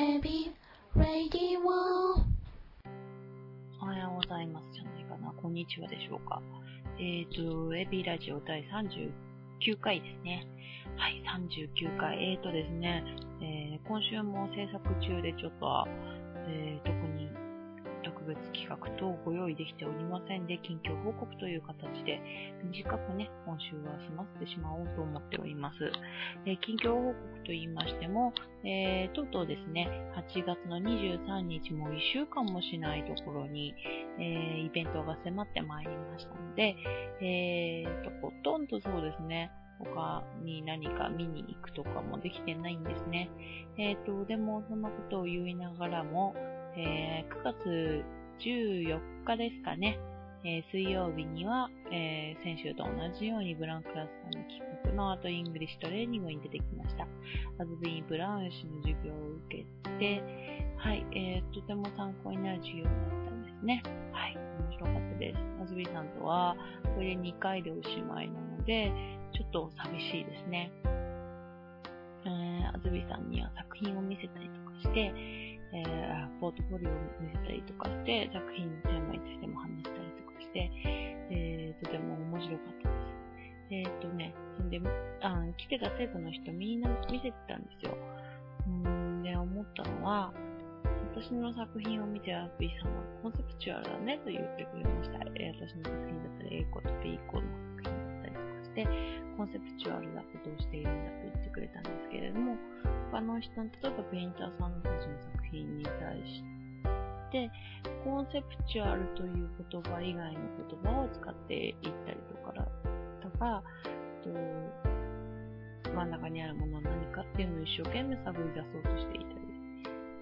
エビ、レディオ。おはようございますじゃないかな。こんにちはでしょうか。えっ、ー、と、エビラジオ第39回ですね。はい、39回。えっ、ー、とですね、えー、今週も制作中でちょっと、えー、特に特別企画等ご用意できておりませんで、近況報告という形で短くね、今週は済ませてしまおうと思っております。えー、近況報告と言いましても、えー、とうとうですね、8月の23日も1週間もしないところに、えー、イベントが迫ってまいりましたので、えーと、ほとんどそうですね、他に何か見に行くとかもできてないんですね。えっ、ー、と、でもそんなことを言いながらも、えー、9月14日ですかね、えー、水曜日には、えー、先週と同じように blanClass さんの企画の Art English Training に出てきました。アズビー・ブラウン氏の授業を受けて、はい、えー、とても参考になる授業だったんですね。はい、面白かったです。アズビーさんとは、これで2回でおしまいなので、ちょっと寂しいですね。えー、アズビーさんには作品を見せたりとかして、ポートフォリオを見せたりとかして、作品のテーマについても話したりとかして、えー、とても面白かったです。えっ、ー、とね、そんで、あ来てた生徒の人みんな見せてたんですよ。うんで、思ったのは、私の作品を見てアピーさんはコンセプチュアルだねと言ってくれました。えー、私の作品だったら A 子と B 子の作品だったりとかして、コンセプチュアルなことをしているんだと言ってくれたんですけれども、他の人、例えばペインターさんたちの作品に対して、コンセプチュアルという言葉以外の言葉を使っていったりとか、とか、と真ん中にあるものは何かっていうのを一生懸命探り出そうとしていたり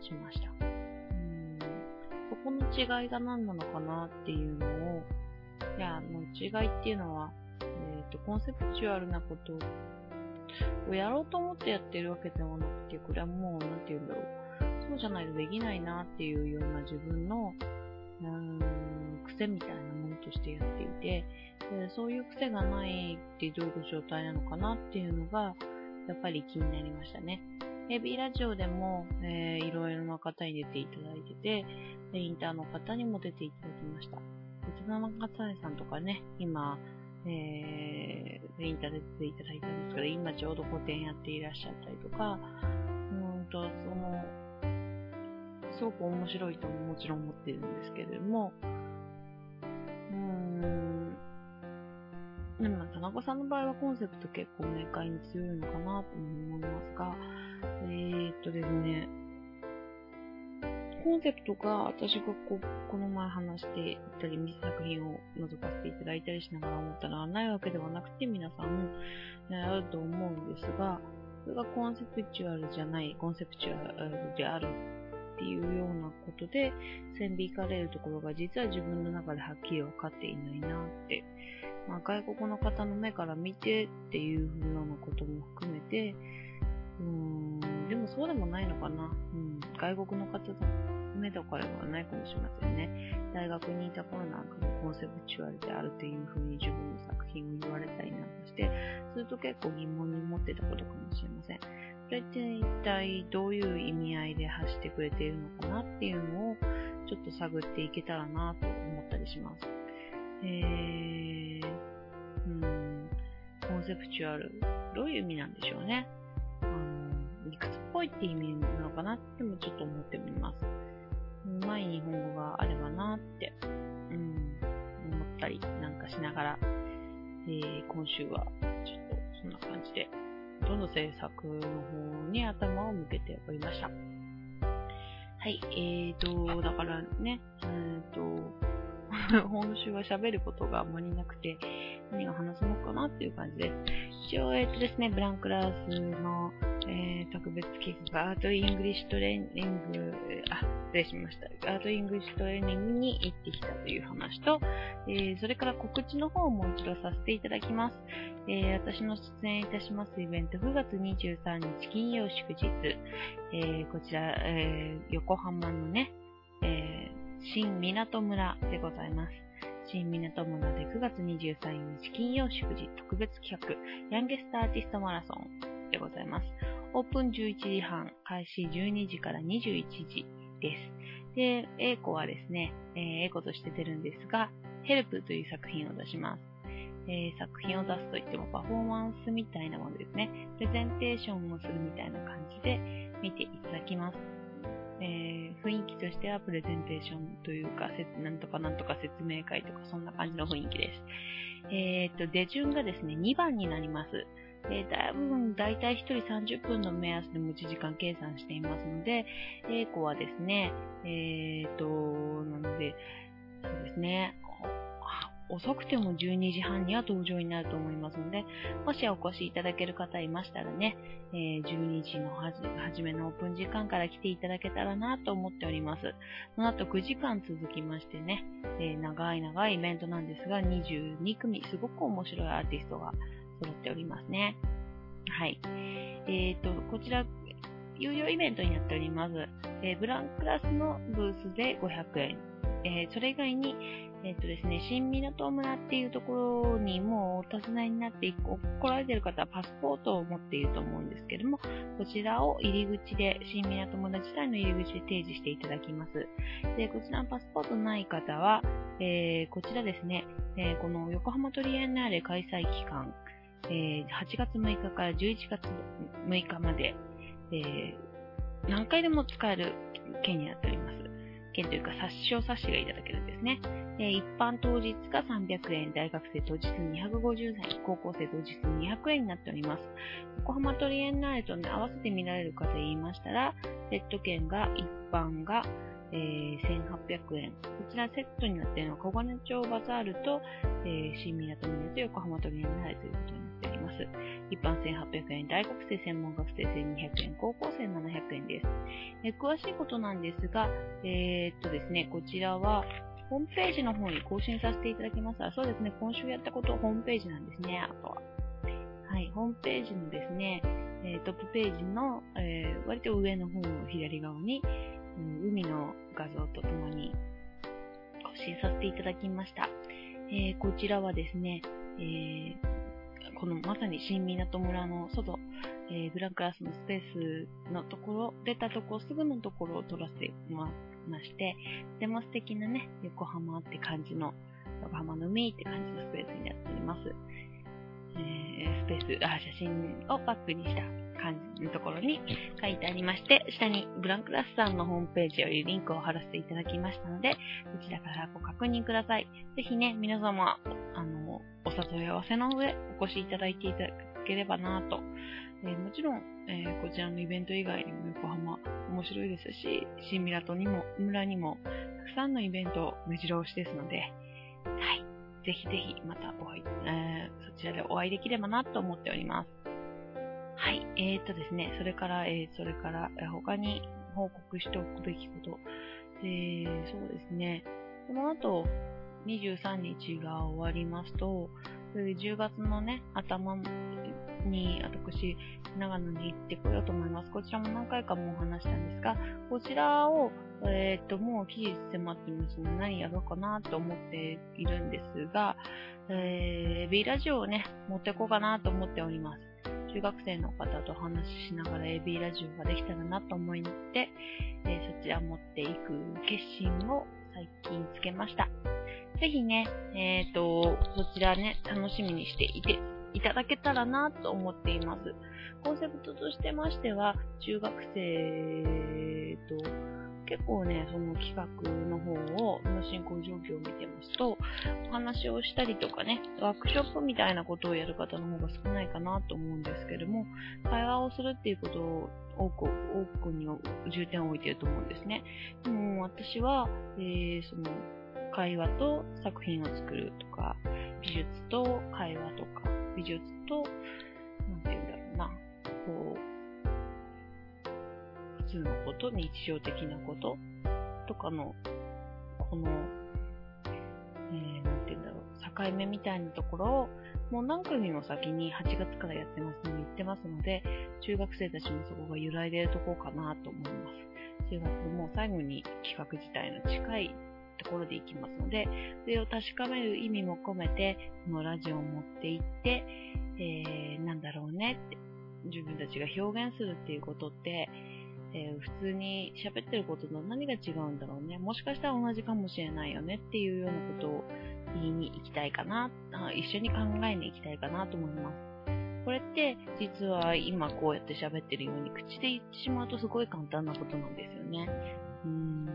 しました。うんそこの違いが何なのかなっていうのを、いや、の違いっていうのは、えっ、ー、と、コンセプチュアルなことをやろうと思ってやってるわけではなくて、これはもう、なんて言うんだろう。そうじゃないとできないなっていうような自分の、うーん、癖みたいなものとしてやっていて、でそういう癖がないってどういう状態なのかなっていうのが、やっぱり気になりましたね。ヘビーラジオでも、えー、いろいろな方に出ていただいてて、インターの方にも出ていただきました。別の方さんとかね、今、えー、インターで出ていただいたんですけど、今ちょうど個展やっていらっしゃったりとか、うんと、その、すごく面白いとももちろん思ってるんですけれども、うーん、でも田中さんの場合はコンセプト結構明快に強いのかなと思いますが、えー、っとですね、コンセプトが私がここの前話していたり、作品を覗かせていただいたりしながら思ったらないわけではなくて皆さん、ね、あると思うんですが、それがコンセプチュアルじゃない、コンセプチュアルであるっていうようなことで線引かれるところが実は自分の中ではっきり分かっていないなって、まあ、外国の方の目から見てっていうふうなことも含めて、うん、でもそうでもないのかな。うん、外国の方目とかではないかもしれませんね。大学にいた頃なんかもコンセプチュアルであるというふうに自分の作品を言われたりなんかして、すると結構疑問に思ってたことかもしれません。それって一体どういう意味合いで発してくれているのかなっていうのをちょっと探っていけたらなと思ったりします。えー、うーん、コンセプチュアル、どういう意味なんでしょうね。っぽいって意味なのかなってもちょっと思ってみます。うまい日本語があればなって、うん、思ったりなんかしながら、えー、今週はちょっとそんな感じで、ほとんど制作の方に頭を向けておりました。はい、えーと、だからね、うんと、今週は喋ることがあまりなくて、何を話そうかなっていう感じです。一応、えっ、ー、とですね、 blanClass の、えー、特別企画、 Art English Training、あ、失礼しました。 Art English Training に行ってきたという話と、えー、それから告知の方をもう一度させていただきます。えー、私の出演いたしますイベント、9月23日金曜祝日、えー、こちら、えー、横浜のね、え新港村でございます。新港村で9月23日金曜祝日特別企画、ヤンゲストアーティストマラソンでございます。オープン11時半、開始12時から21時です。で、英語はですね、えー、英語として出るんですが、ヘルプという作品を出します。えー、作品を出すといってもパフォーマンスみたいなものですね。プレゼンテーションをするみたいな感じで見ていただきます。えー、雰囲気としてはプレゼンテーションというか、なんとかなんとか説明会とかそんな感じの雰囲気です。えー、っと、出順がですね、2番になります。えー、だいぶ、だいたい1人30分の目安で持ち時間計算していますので、英子はですね、えー、と、なので、そうですね、遅くても12時半には登場になると思いますので、もしお越しいただける方いましたらね、えー、12時のはじめのオープン時間から来ていただけたらなと思っております。その後9時間続きましてね、えー、長い長いイベントなんですが、22組、すごく面白いアーティストが揃っておりますね。はい。えっ、ー、と、こちら、有料イベントになっております。えー、ブランクラスのブースで500円。えー、それ以外に、えっ、とですね、新港村っていうところにもうお尋ねになって来られてる方はパスポートを持っていると思うんですけども、こちらを入り口で、新港村自体の入り口で提示していただきます。で、こちらのパスポートない方は、えー、こちらですね、えー、この横浜トリエンナーレ開催期間、えー、8月6日から11月6日まで、えー、何回でも使える券になっております。券というか冊子を冊子がいただけるんですね。え一般当日が300円、大学生当日250円、高校生当日200円になっております。横浜トリエンナーレと、ね、合わせて見られる方言いましたら、セット券が一般が、えー、1800円。こちらセットになっているのは小金町バザールと、えー、新港港と横浜トリエンナーレということになっております。一般1800円、大学生、専門学生1200円、高校生700円です。えー、詳しいことなんですが、えー、っとですね、こちらは、ホームページの方に更新させていただきます。あ、そうですね、今週やったことホームページなんですね、あとは。はい、ホームページのですね、え、トップページの、えー、割と上の方の左側に、海の画像とともに更新させていただきました。えー、こちらはですね、えこのまさに新港村の外、えグランクラスのスペースのところ、出たところ、すぐのところを撮らせてもらまして、とても素敵なね、横浜って感じの、横浜の海って感じのスペースになっております。えー、スペース、あ、写真をバックにした感じのところに書いてありまして、下にブランクラスさんのホームページよりリンクを貼らせていただきましたので、こちらからご確認ください。ぜひね、皆様、あの、お誘い合わせの上、お越しいただいていただければなとえー、もちろん、えー、こちらのイベント以外にも横浜面白いですし、新港にも、村にも、たくさんのイベント目白押しですので、はい。ぜひぜひまたお会い、えー、そちらでお会いできればなと思っております。はい。えー、っとですね、それから、えー、それから、他に報告しておくべきこと。え、そうですね。この後、23日が終わりますと、10月のね、頭に私、長野に行ってこようと思います。こちらも何回かもお話したんですが、こちらを、えっ、と、もう期日迫ってますので何やろうかなと思っているんですが、えー、B ラジオをね、持ってこうかなと思っております。中学生の方と話ししながら AB ラジオができたらなと思って、えー、そちら持っていく決心を最近つけました。ぜひね、えっ、ー、と、そちらね、楽しみにしていていただけたらなと思っています。コンセプトとしてましては、中学生と結構ね、その企画の方を、の進行状況を見てますと、お話をしたりとかね、ワークショップみたいなことをやる方の方が少ないかなと思うんですけども、会話をするっていうことを多く、多くに重点を置いてると思うんですね。でも私は、えー、その、会話と作品を作るとか、美術と会話とか、美術と、なんて言うんだろうな、こう、のこと、日常的なこととかの、この、えー、なんて言うんだろう、境目みたいなところを、もう何組も先に8月からやってますの言ってますので、中学生たちもそこが揺らいでるとこかなと思います。中学も最後に企画自体の近いところでいきますので、それを確かめる意味も込めて、このラジオを持っていって、えー、なんだろうねって、自分たちが表現するっていうことって、えー普通に喋ってることと何が違うんだろうね。もしかしたら同じかもしれないよねっていうようなことを言いに行きたいかな、一緒に考えに行きたいかなと思います。これって実は今こうやって喋ってるように口で言ってしまうとすごい簡単なことなんですよね。うーん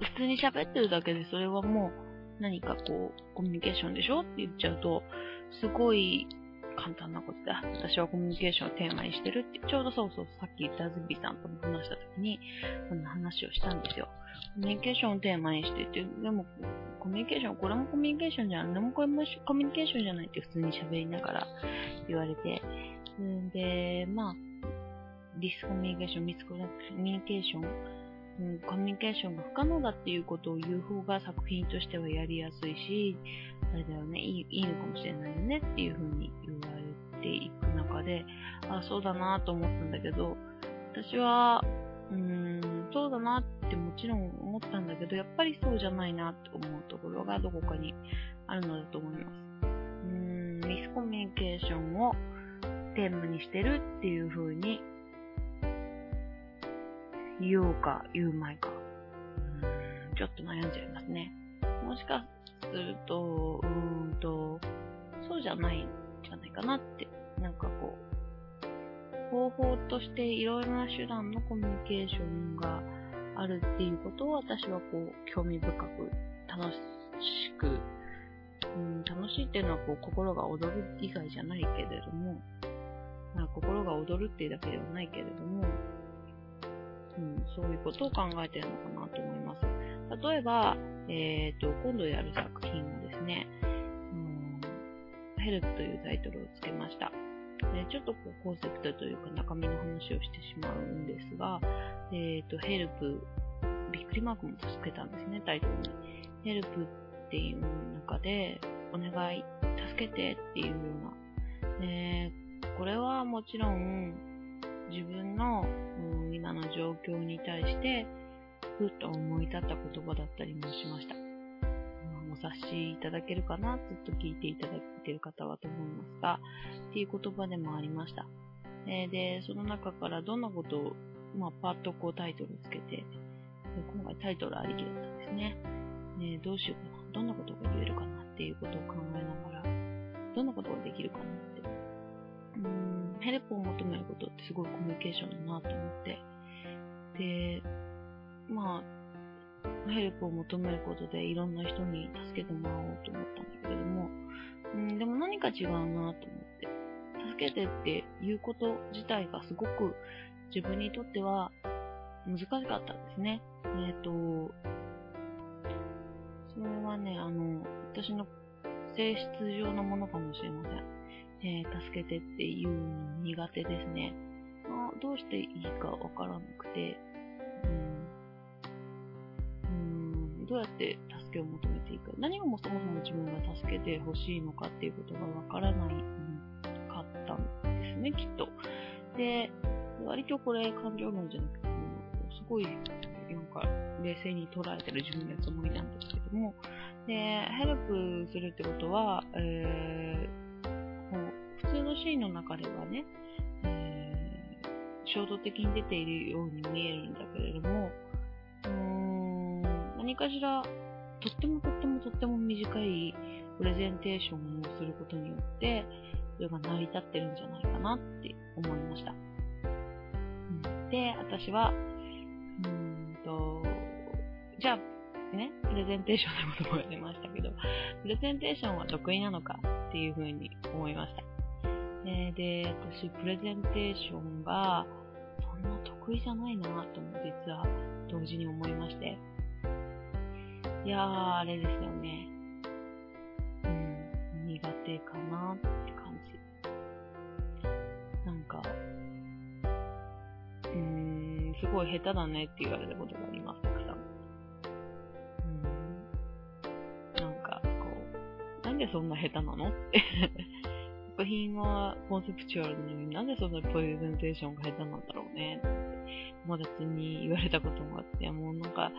普通に喋ってるだけでそれはもう何かこうコミュニケーションでしょ？って言っちゃうとすごい簡単なことで、あ私はコミュニケーションをテーマにしてるって、ちょうどそうそう、さっき言ったズビーさんとも話した時に、こんな話をしたんですよ。コミュニケーションをテーマにしてて、でも、コミュニケーション、これもコミュニケーションじゃん、でもこれもコミュニケーションじゃないって普通に喋りながら言われて、で、まあ、ディスコミュニケーション、ミスコミュニケーション、うん、コミュニケーションが不可能だっていうことを言う方が作品としてはやりやすいし、あれだよね、いいいいのかもしれないよねっていうふうに言われていく中で、あ、そうだなと思ったんだけど、私は、うーん、そうだなってもちろん思ったんだけど、やっぱりそうじゃないなって思うところがどこかにあるのだと思います。うーん、ミスコミュニケーションをテーマにしてるっていう風に言おうか言うまいか。ちょっと悩んじゃいますね。もしかすると、うーんと、そうじゃないんじゃないかなって、なんかこう、方法としていろいろな手段のコミュニケーションがあるっていうことを私はこう、興味深く、楽しく、うん、楽しいっていうのはこう、心が踊る以外じゃないけれども、まあ、心が踊るっていうだけではないけれども、うん、そういうことを考えてるのかなと思います。例えば、えっ、と、今度やる作品はですね、うん、ヘルプというタイトルをつけました。でちょっとこうコンセプトというか中身の話をしてしまうんですが、えっ、と、ヘルプ、びっくりマークもつけたんですね、タイトルに。ヘルプっていう中で、お願い、助けてっていうような。でこれはもちろん、自分の、うん今の状況に対して、ふっと思い立った言葉だったりもしました。まあお察しいただけるかな、ずっと聞いていただいてる方はと思いますが、っていう言葉でもありました。えーで、その中からどんなことを、まあ、パッとこうタイトルつけて、今回タイトルありきだったんですね。ねどうしようかな。どんなことが言えるかなっていうことを考えながら、どんなことができるかなって。うん、ヘルプを求めることってすごいコミュニケーションだなと思って。で、まあ、ヘルプを求めることでいろんな人に助けてもらおうと思ったんだけれども、うん、でも何か違うなと思って。助けてっていうこと自体がすごく自分にとっては難しかったんですね。えっ、と、それはね、あの、私の性質上のものかもしれません。えー助けてっていうの苦手ですね。あどうしていいかわからなくて、うん、うん。どうやって助けを求めていいか、何がもそもそも自分が助けてほしいのかっていうことがわからないかったんですね、きっと。で、割とこれ感情論じゃなくて、すごい、なんか、冷静に捉えてる自分のつもりなんですけども、で、ヘルプするってことは、えーこう普通のシーンの中ではね、えー衝動的に出ているように見えるんだけれども、うーん、何かしら、とってもとってもとっても短いプレゼンテーションをすることによって、それが成り立ってるんじゃないかなって思いました。で、私は、うんと、じゃあ、ね、プレゼンテーションのことも言いましたけど、プレゼンテーションは得意なのかっていうふうに思いました。えーで、私、プレゼンテーションが、そんな得意じゃないなとも実は同時に思いまして。いやー、あれですよね。うん、苦手かなって感じ。なんか、うーん、すごい下手だねって言われたことがあります、でそんな下手なの？って。作品はコンセプチュアルなのになんでそんなプレゼンテーションが下手なんだろうね？って友達に言われたこともあって、もうなんか、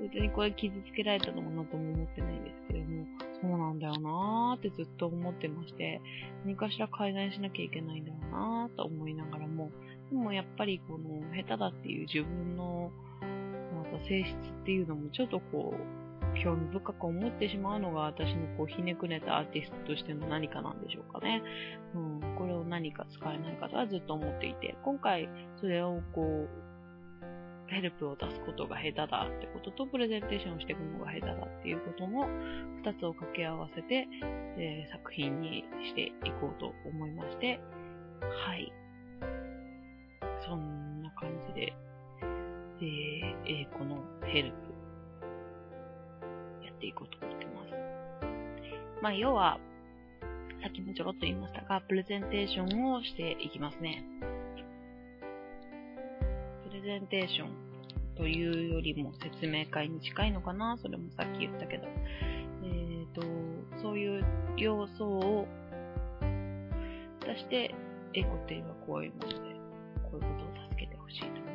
別にこれ傷つけられたのもなとも思ってないんですけれども、そうなんだよなーってずっと思ってまして、何かしら改善しなきゃいけないんだろうなーと思いながらも、でもやっぱりこの下手だっていう自分のまた性質っていうのもちょっとこう、興味深く思ってしまうのが私のこうひねくねたアーティストとしての何かなんでしょうかね。うん、これを何か使えないかとはずっと思っていて、今回それをこう、ヘルプを出すことが下手だってことと、プレゼンテーションをしていくのが下手だっていうことの二つを掛け合わせて、えー、作品にしていこうと思いまして、はい。そんな感じで、えー、英語のヘルプ、いこうと思ってます。まあ、要は、さっきもちょろっと言いましたが、プレゼンテーションをしていきますね。プレゼンテーションというよりも説明会に近いのかな？それもさっき言ったけど。えっ、ー、と、そういう要素を出して、エコっていうのはこういうもので、こういうことを助けてほしいと思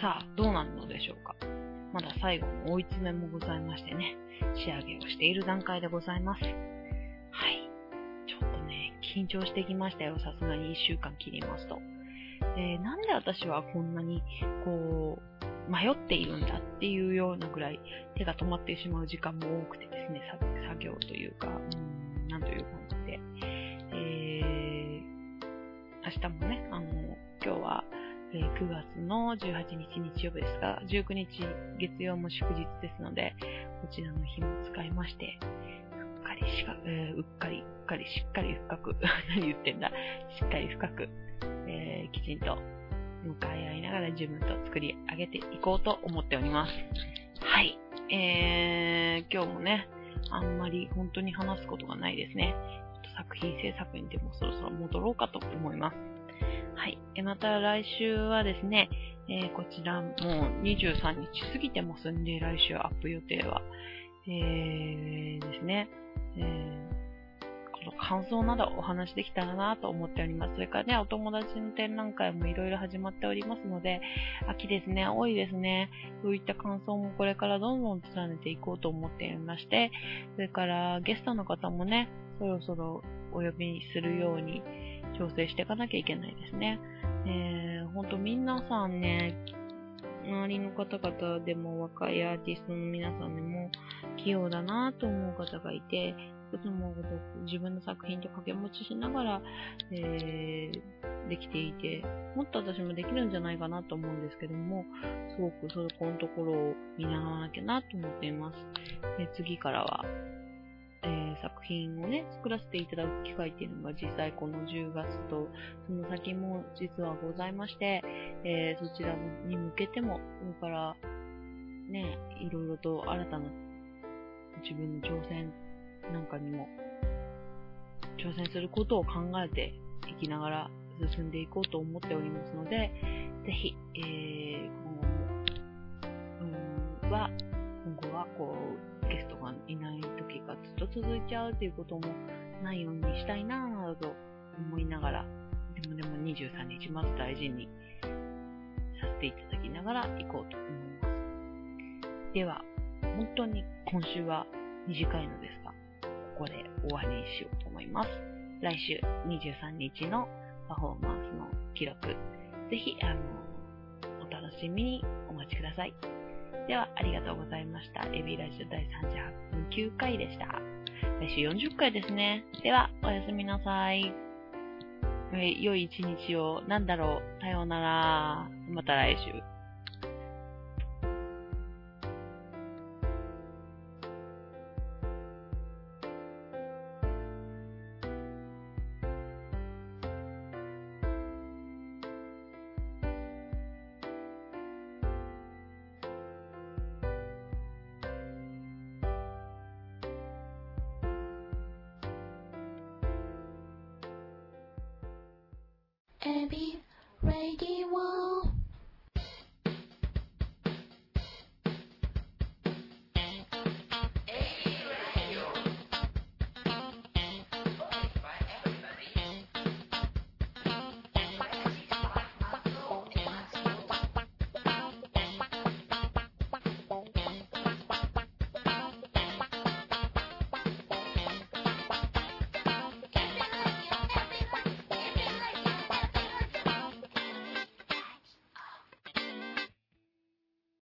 さあ、どうなるのでしょうかまだ最後の追い詰めもございましてね、仕上げをしている段階でございます。はい。ちょっとね、緊張してきましたよ。さすがに1週間切りますと。えー、なんで私はこんなに、こう、迷っているんだっていうようなぐらい手が止まってしまう時間も多くてですね、作業というか、うん、なんという感じで。えー、明日もね、あの、今日は、えー、9月の18日日曜日ですが、19日月曜も祝日ですので、こちらの日も使いまして、うっかりしか、えー、うっかり、うっかり、しっかり深く、何言ってんだ、しっかり深く、えー、きちんと向かい合いながら自分と作り上げていこうと思っております。はい。えー、今日もね、あんまり本当に話すことがないですね。作品制作にでもそろそろ戻ろうかと思います。はい。えまた来週はですね、えー、こちらもう23日過ぎてますんで、来週アップ予定は。えー、ですね。えー、この感想などお話できたらなと思っております。それからね、お友達の展覧会もいろいろ始まっておりますので、秋ですね、多いですね。そういった感想もこれからどんどん連ねていこうと思っていまして、それからゲストの方もね、そろそろお呼びするように、調整していかなきゃいけないですね。えー、ほんと皆さんね、周りの方々でも若いアーティストの皆さんでも器用だなと思う方がいて、いつも自分の作品と掛け持ちしながら、えー、できていて、もっと私もできるんじゃないかなと思うんですけども、すごくそこのところを見習わなきゃなと思っています。で次からは、作品をね、作らせていただく機会っていうのが実際この10月と、その先も実はございまして、えー、そちらに向けても、それから、ね、いろいろと新たな自分の挑戦なんかにも、挑戦することを考えていきながら進んでいこうと思っておりますので、ぜひ、えー、今後も、うん、は、今後はこう、がいない時がずっと続いちゃうっていうこともないようにしたいなぁと思いながら、でもでも23日まず大事にさせていただきながら行こうと思います。では、本当に今週は短いのですが、ここで終わりにしようと思います。来週23日のパフォーマンスの記録、ぜひ、あの、お楽しみにお待ちください。では、ありがとうございました。エビラジオ第38分9回でした。来週40回ですね。では、おやすみなさい。良い一日を。なんだろう。さようなら。また来週。baby, ready, wow.